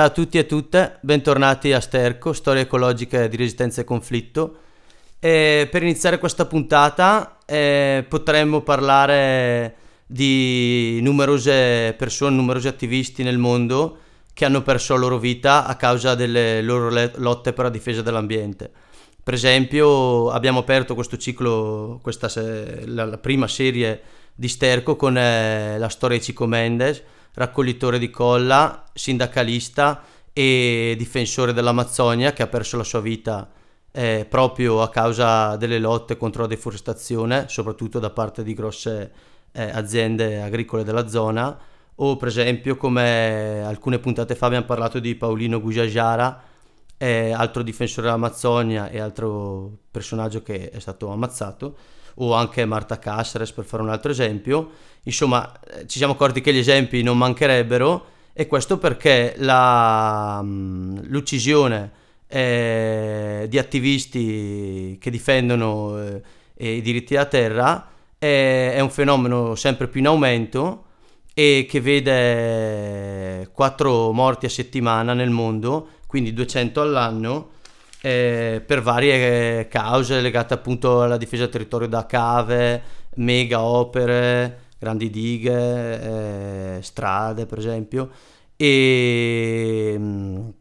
Ciao a tutti e a tutte, bentornati a Sterco, storie ecologiche di resistenza e conflitto. E per iniziare questa puntata eh, potremmo parlare di numerose persone, numerosi attivisti nel mondo che hanno perso la loro vita a causa delle loro le- lotte per la difesa dell'ambiente. Per esempio abbiamo aperto questo ciclo, questa se- la, la prima serie di Sterco con eh, la storia di Cico Mendes, raccoglitore di colla, sindacalista e difensore dell'Amazzonia che ha perso la sua vita eh, proprio a causa delle lotte contro la deforestazione, soprattutto da parte di grosse eh, aziende agricole della zona, o per esempio come alcune puntate fa abbiamo parlato di Paolino Gujagiara, eh, altro difensore dell'Amazzonia e altro personaggio che è stato ammazzato, o anche Marta Cáceres per fare un altro esempio. Insomma, eh, ci siamo accorti che gli esempi non mancherebbero e questo perché la, mh, l'uccisione eh, di attivisti che difendono eh, i diritti della terra è, è un fenomeno sempre più in aumento e che vede 4 morti a settimana nel mondo, quindi 200 all'anno, eh, per varie cause legate appunto alla difesa del territorio da cave, mega opere, grandi dighe, eh, strade per esempio, e mh,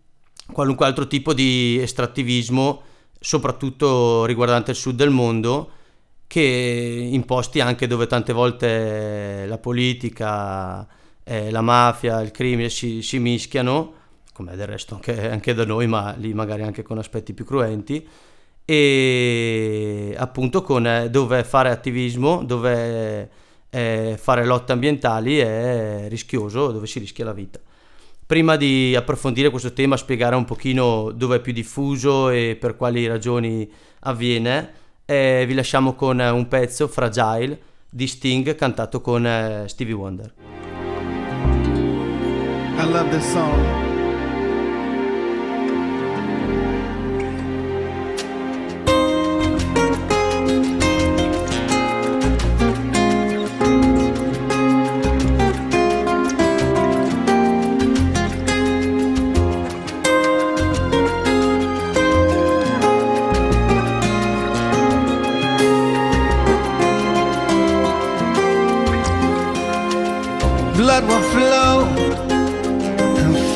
qualunque altro tipo di estrattivismo, soprattutto riguardante il sud del mondo, che in posti anche dove tante volte la politica, eh, la mafia, il crimine si, si mischiano, come del resto anche, anche da noi, ma lì magari anche con aspetti più cruenti, e appunto con eh, dove fare attivismo, dove eh, fare lotte ambientali è rischioso, dove si rischia la vita. Prima di approfondire questo tema, spiegare un pochino dove è più diffuso e per quali ragioni avviene, eh, vi lasciamo con un pezzo, Fragile, di Sting, cantato con eh, Stevie Wonder. I love this song.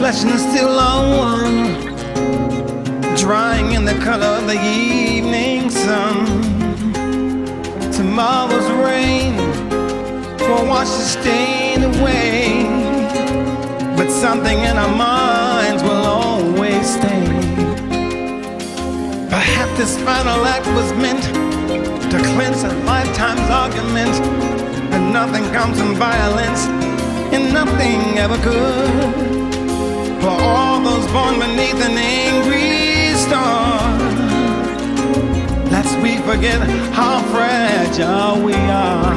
Flesh and still on, drying in the color of the evening sun. Tomorrow's rain will wash the stain away, but something in our minds will always stay. Perhaps this final act was meant to cleanse a lifetime's argument, and nothing comes from violence and nothing ever could. For all those born beneath an angry star, lest we forget how fragile we are.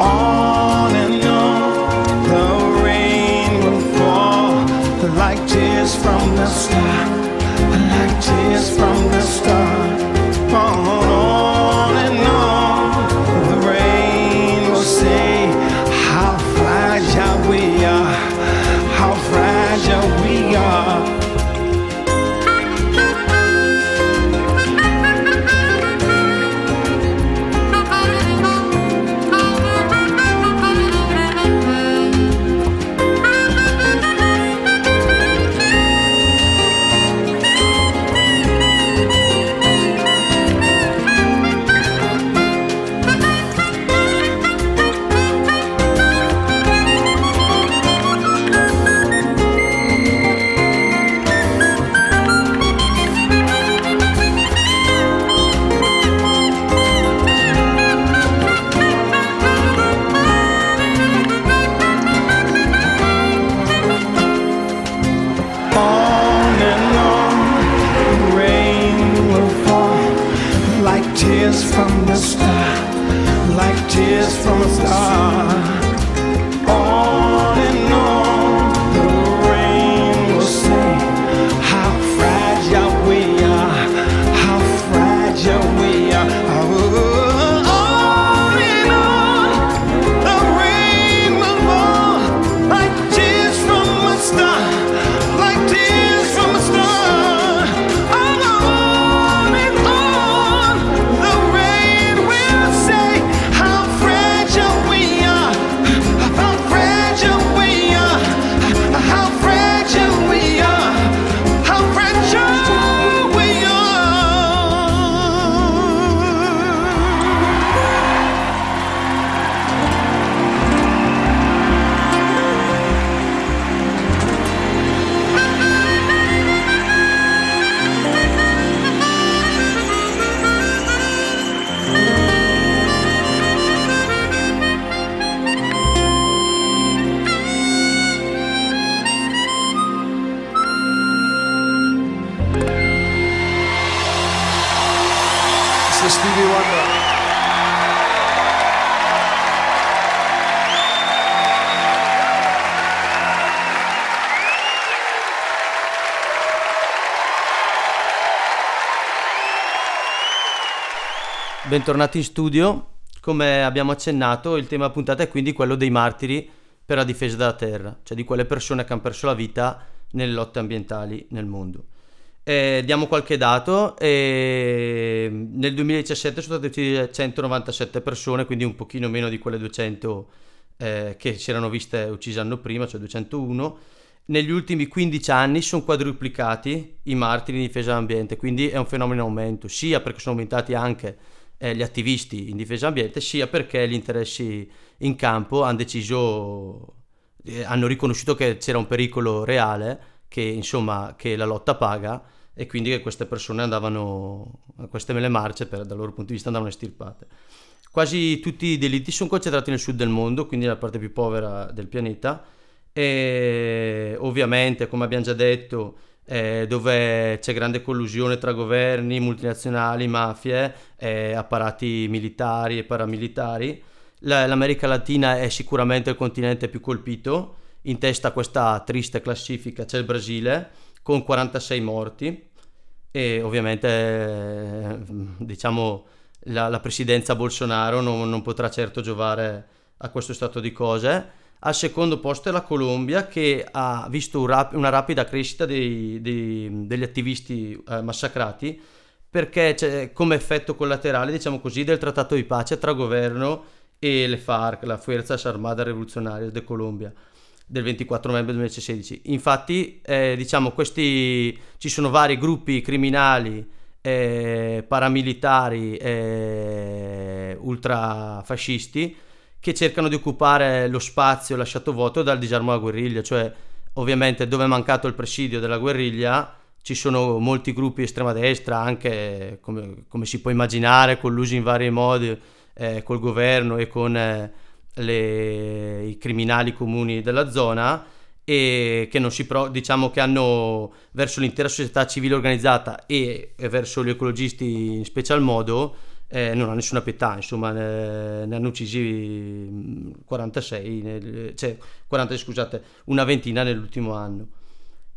On and on, the rain will fall like tears from the star, like tears from the star. Bentornati in studio. Come abbiamo accennato, il tema puntata è quindi quello dei martiri per la difesa della terra, cioè di quelle persone che hanno perso la vita nelle lotte ambientali nel mondo. Eh, diamo qualche dato. eh, nel 2017 sono state uccise 197 persone, quindi un pochino meno di quelle 200 eh, che si erano viste uccise l'anno prima, cioè 201. Negli ultimi 15 anni sono quadruplicati i martiri in difesa dell'ambiente, quindi è un fenomeno in aumento, sia perché sono aumentati anche eh, gli attivisti in difesa dell'ambiente, sia perché gli interessi in campo hanno deciso, eh, hanno riconosciuto che c'era un pericolo reale, che insomma che la lotta paga e quindi che queste persone andavano, queste mele marce per, dal loro punto di vista andavano estirpate. Quasi tutti i delitti sono concentrati nel sud del mondo, quindi nella parte più povera del pianeta, e ovviamente, come abbiamo già detto, eh, dove c'è grande collusione tra governi, multinazionali, mafie, eh, apparati militari e paramilitari. La- L'America Latina è sicuramente il continente più colpito. In testa a questa triste classifica c'è il Brasile con 46 morti e ovviamente eh, diciamo la, la presidenza Bolsonaro non, non potrà certo giovare a questo stato di cose. Al secondo posto è la Colombia che ha visto un rap- una rapida crescita dei- dei- degli attivisti eh, massacrati perché c'è come effetto collaterale, diciamo così, del trattato di pace tra governo e le FARC, la Fuerzas Armadas Revolucionarias de Colombia del 24 novembre 2016. Infatti, eh, diciamo, questi ci sono vari gruppi criminali, eh, paramilitari, eh, ultrafascisti che cercano di occupare lo spazio lasciato vuoto dal disarmo della guerriglia, cioè ovviamente dove è mancato il presidio della guerriglia ci sono molti gruppi estrema destra, anche come, come si può immaginare, collusi in vari modi eh, col governo e con eh, le- i criminali comuni della zona e che non si pro- diciamo che hanno verso l'intera società civile organizzata e, e verso gli ecologisti in special modo eh, non ha nessuna pietà, insomma ne, ne hanno uccisi mm, 46, nel- cioè 40 scusate, una ventina nell'ultimo anno.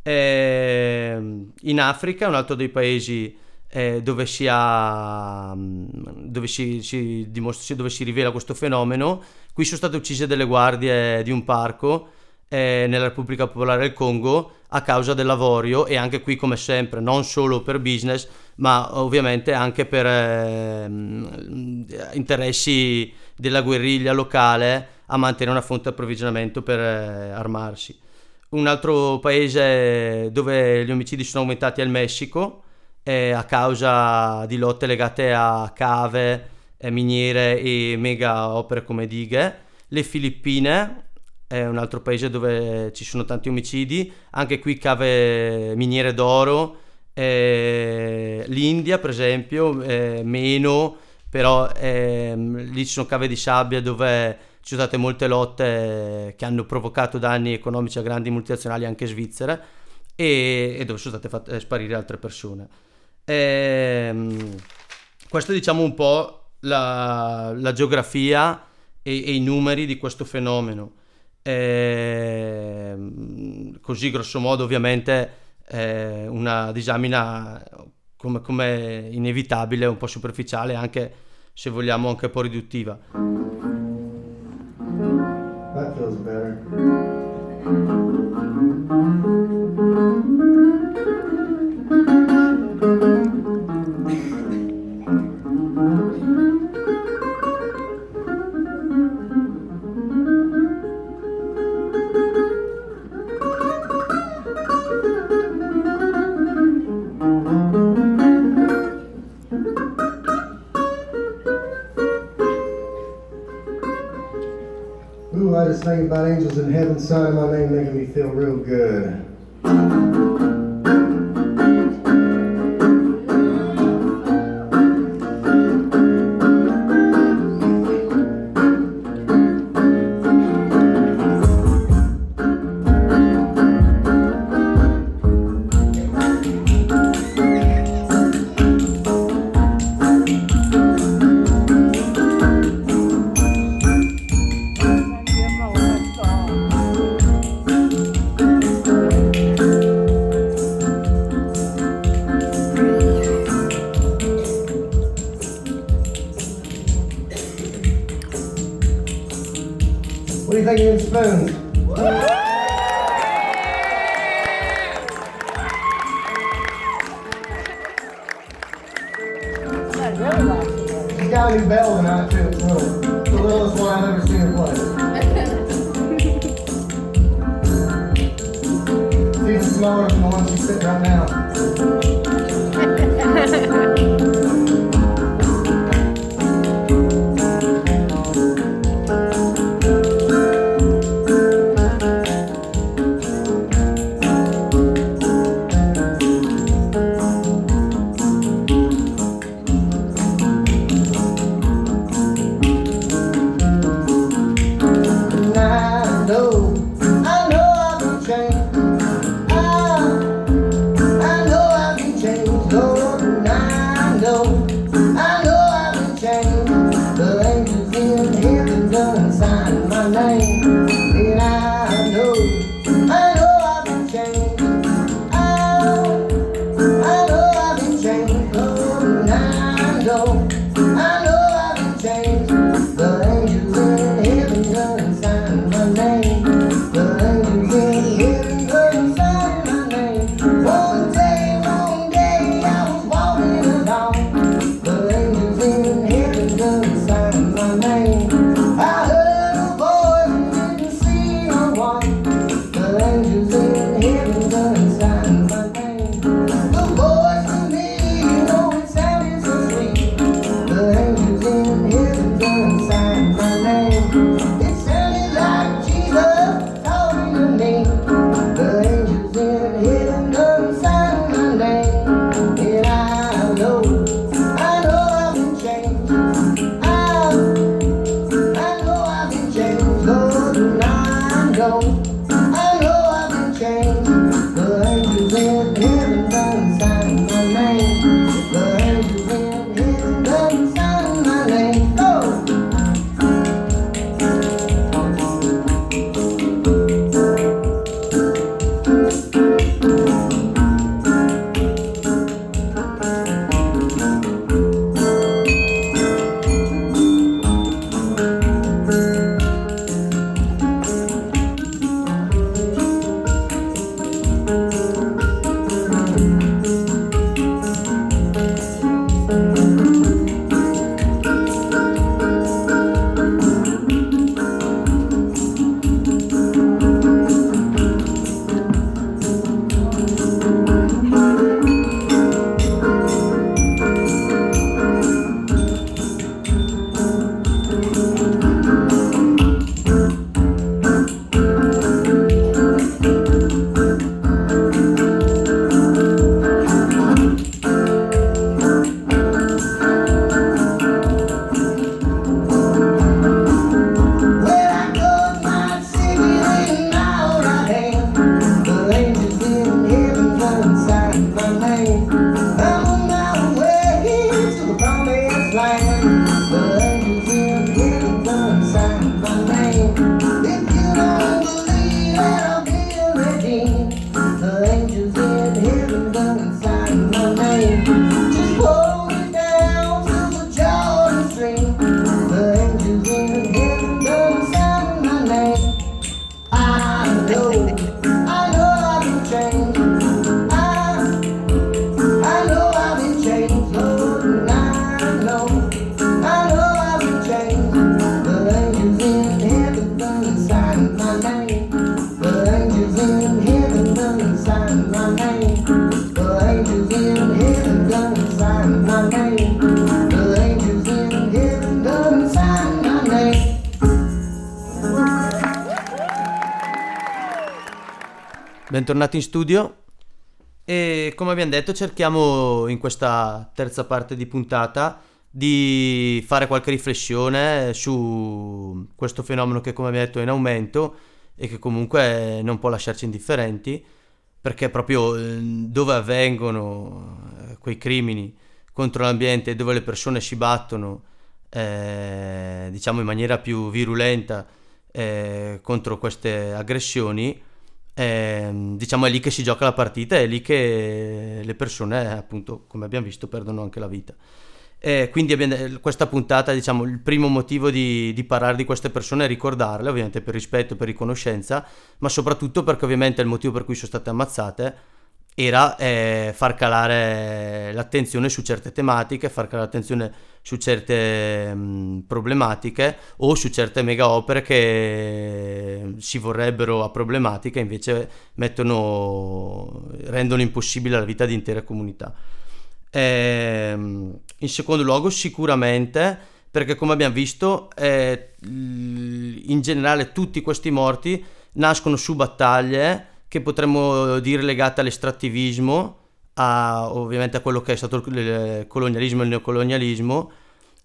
Ehm, in Africa, un altro dei paesi eh, dove si ha, mm, dove si, si dimostra, dove si rivela questo fenomeno, qui sono state uccise delle guardie di un parco eh, nella Repubblica Popolare del Congo a causa dell'avorio e anche qui come sempre non solo per business ma ovviamente anche per ehm, interessi della guerriglia locale a mantenere una fonte di approvvigionamento per eh, armarsi. Un altro paese dove gli omicidi sono aumentati è il Messico, eh, a causa di lotte legate a cave, eh, miniere e mega opere come dighe. Le Filippine è un altro paese dove ci sono tanti omicidi, anche qui cave miniere d'oro. Eh, L'India, per esempio, eh, meno, però ehm, lì ci sono cave di sabbia dove ci sono state molte lotte eh, che hanno provocato danni economici a grandi multinazionali anche svizzere e, e dove sono state fatte eh, sparire altre persone. Ehm, questo è diciamo un po' la, la geografia e, e, i numeri di questo fenomeno. Ehm, così grosso modo ovviamente eh, una disamina come, come inevitabile, un po' superficiale, anche se vogliamo anche un po' riduttiva. That feels better. sabe más. grande bentornati in studio. E come abbiamo detto, cerchiamo in questa terza parte di puntata di fare qualche riflessione su questo fenomeno che, come abbiamo detto, è in aumento e che comunque non può lasciarci indifferenti, perché proprio eh, dove avvengono eh, quei crimini contro l'ambiente, dove le persone si battono, eh, diciamo in maniera più virulenta eh, contro queste aggressioni, eh, diciamo è lì che si gioca la partita, è lì che le persone, appunto, come abbiamo visto, perdono anche la vita. Eh, quindi abbiamo, questa puntata, diciamo, il primo motivo di, di, parlare di queste persone è ricordarle, ovviamente per rispetto, per riconoscenza, ma soprattutto perché ovviamente il motivo per cui sono state ammazzate era eh, far calare l'attenzione su certe tematiche, far calare l'attenzione su certe mh, problematiche o su certe mega opere che si vorrebbero a problematiche invece mettono, rendono impossibile la vita di intere comunità. E, ehm, in secondo luogo sicuramente perché come abbiamo visto eh, in generale tutti questi morti nascono su battaglie che potremmo dire legate all'estrattivismo, a, ovviamente a quello che è stato il colonialismo e il neocolonialismo,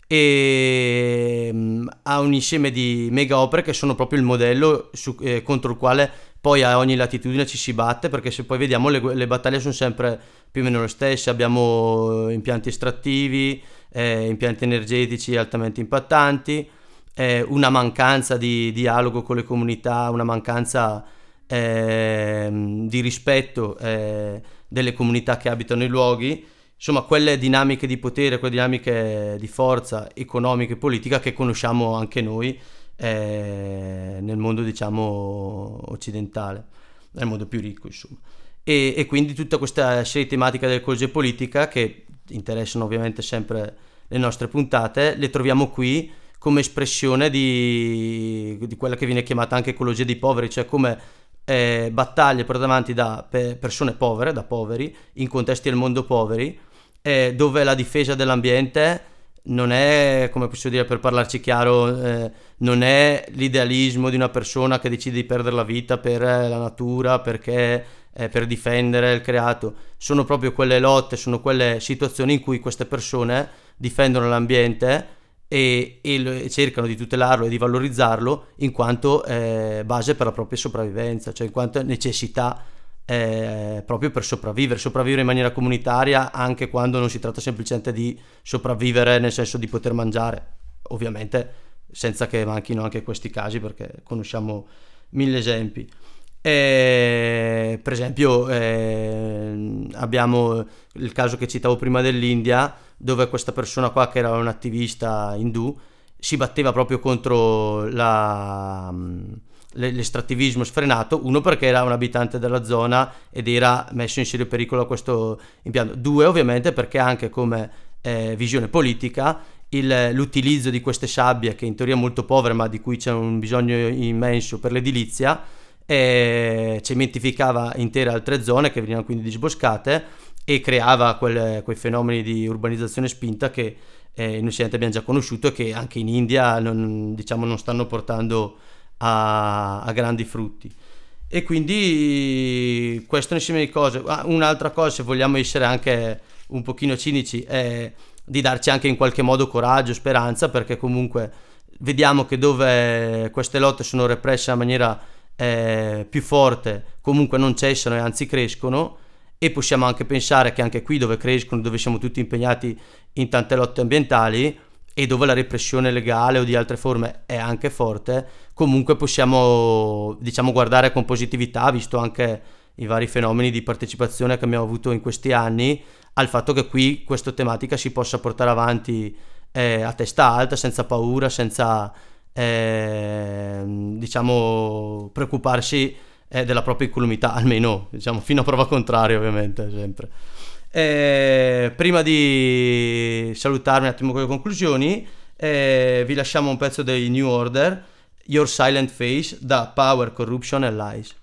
e mm, a un insieme di mega opere che sono proprio il modello su, eh, contro il quale poi a ogni latitudine ci si batte, perché se poi vediamo le, le battaglie sono sempre più o meno le stesse, abbiamo impianti estrattivi, eh, impianti energetici altamente impattanti, eh, una mancanza di dialogo con le comunità, una mancanza di rispetto eh, delle comunità che abitano i luoghi, insomma quelle dinamiche di potere, quelle dinamiche di forza economica e politica che conosciamo anche noi eh, nel mondo diciamo occidentale, nel mondo più ricco insomma. E, e quindi tutta questa serie tematica dell'ecologia politica che interessano ovviamente sempre le nostre puntate, le troviamo qui come espressione di, di quella che viene chiamata anche ecologia dei poveri, cioè come eh, battaglie portate avanti da pe- persone povere, da poveri, in contesti del mondo poveri, eh, dove la difesa dell'ambiente non è, come posso dire per parlarci chiaro, eh, non è l'idealismo di una persona che decide di perdere la vita per la natura, perché, eh, per difendere il creato, sono proprio quelle lotte, sono quelle situazioni in cui queste persone difendono l'ambiente e, e, cercano di tutelarlo e di valorizzarlo in quanto eh, base per la propria sopravvivenza, cioè in quanto necessità eh, proprio per sopravvivere, sopravvivere in maniera comunitaria anche quando non si tratta semplicemente di sopravvivere nel senso di poter mangiare, ovviamente senza che manchino anche questi casi perché conosciamo mille esempi. E, per esempio eh, abbiamo il caso che citavo prima dell'India dove questa persona qua che era un attivista indù si batteva proprio contro la, l'estrattivismo sfrenato, uno perché era un abitante della zona ed era messo in serio pericolo a questo impianto, due ovviamente perché anche come eh, visione politica il, l'utilizzo di queste sabbie che in teoria molto povere ma di cui c'è un bisogno immenso per l'edilizia e cementificava intere altre zone che venivano quindi disboscate e creava quelle, quei fenomeni di urbanizzazione spinta che eh, in Occidente abbiamo già conosciuto e che anche in India non, diciamo, non stanno portando a, a, grandi frutti. E quindi questo insieme di cose. Ah, un'altra cosa, se vogliamo essere anche un pochino cinici, è di darci anche in qualche modo coraggio, speranza, perché comunque vediamo che dove queste lotte sono represse in maniera eh, più forte comunque non cessano e anzi crescono e possiamo anche pensare che anche qui dove crescono, dove siamo tutti impegnati in tante lotte ambientali e dove la repressione legale o di altre forme è anche forte, comunque possiamo diciamo guardare con positività, visto anche i vari fenomeni di partecipazione che abbiamo avuto in questi anni, al fatto che qui questa tematica si possa portare avanti eh, a testa alta, senza paura, senza eh, diciamo, preoccuparsi eh, della propria incolumità, almeno diciamo, fino a prova contraria ovviamente, sempre. Eh, prima di salutarmi un attimo con le conclusioni, eh, vi lasciamo un pezzo dei New Order, Your Silent Face, da Power, Corruption and Lies.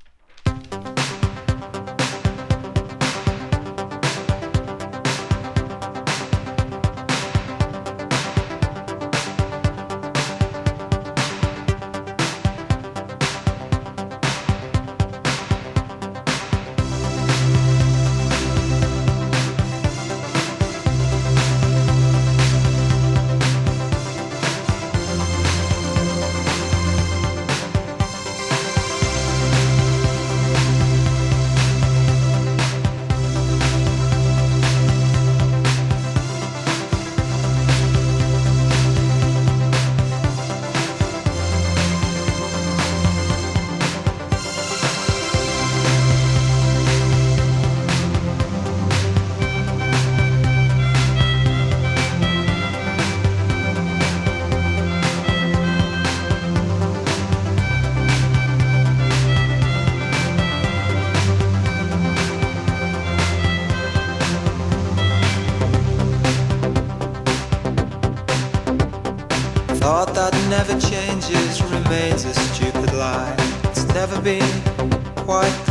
never changes, remains a stupid lie. It's never been quite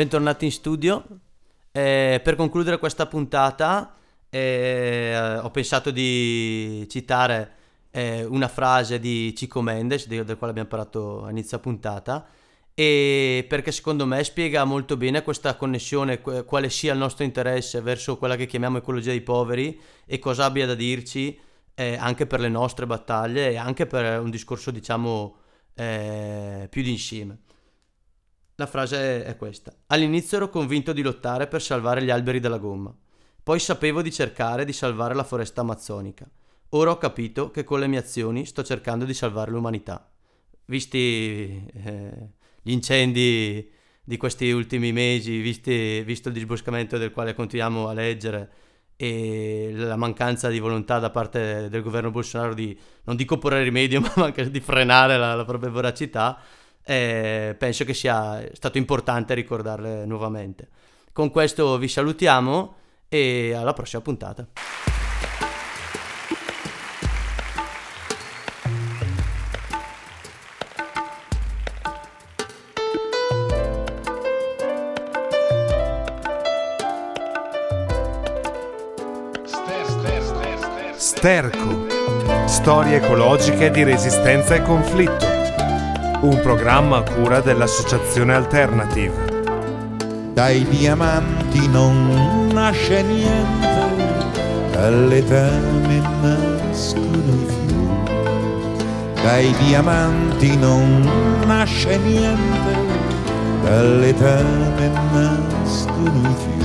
Bentornati in studio. Eh, per concludere questa puntata eh, ho pensato di citare eh, una frase di Cico Mendes, del, del quale abbiamo parlato a inizio puntata, e perché secondo me spiega molto bene questa connessione, quale sia il nostro interesse verso quella che chiamiamo ecologia dei poveri e cosa abbia da dirci eh, anche per le nostre battaglie e anche per un discorso diciamo eh, più insieme. La frase è questa. All'inizio ero convinto di lottare per salvare gli alberi della gomma, poi sapevo di cercare di salvare la foresta amazzonica. Ora ho capito che con le mie azioni sto cercando di salvare l'umanità. Visti eh, gli incendi di questi ultimi mesi, visti, visto il disboscamento del quale continuiamo a leggere e la mancanza di volontà da parte del governo Bolsonaro di, non dico porre rimedio, ma anche di frenare la, la propria voracità, eh, penso che sia stato importante ricordarle nuovamente. Con questo vi salutiamo e alla prossima puntata. Sterco. Storie ecologiche di resistenza e conflitto. Un programma a cura dell'Associazione Alternative. Dai diamanti non nasce niente, dalle tane nascono i fiori. Dai diamanti non nasce niente, dalle tane nascono i fiori.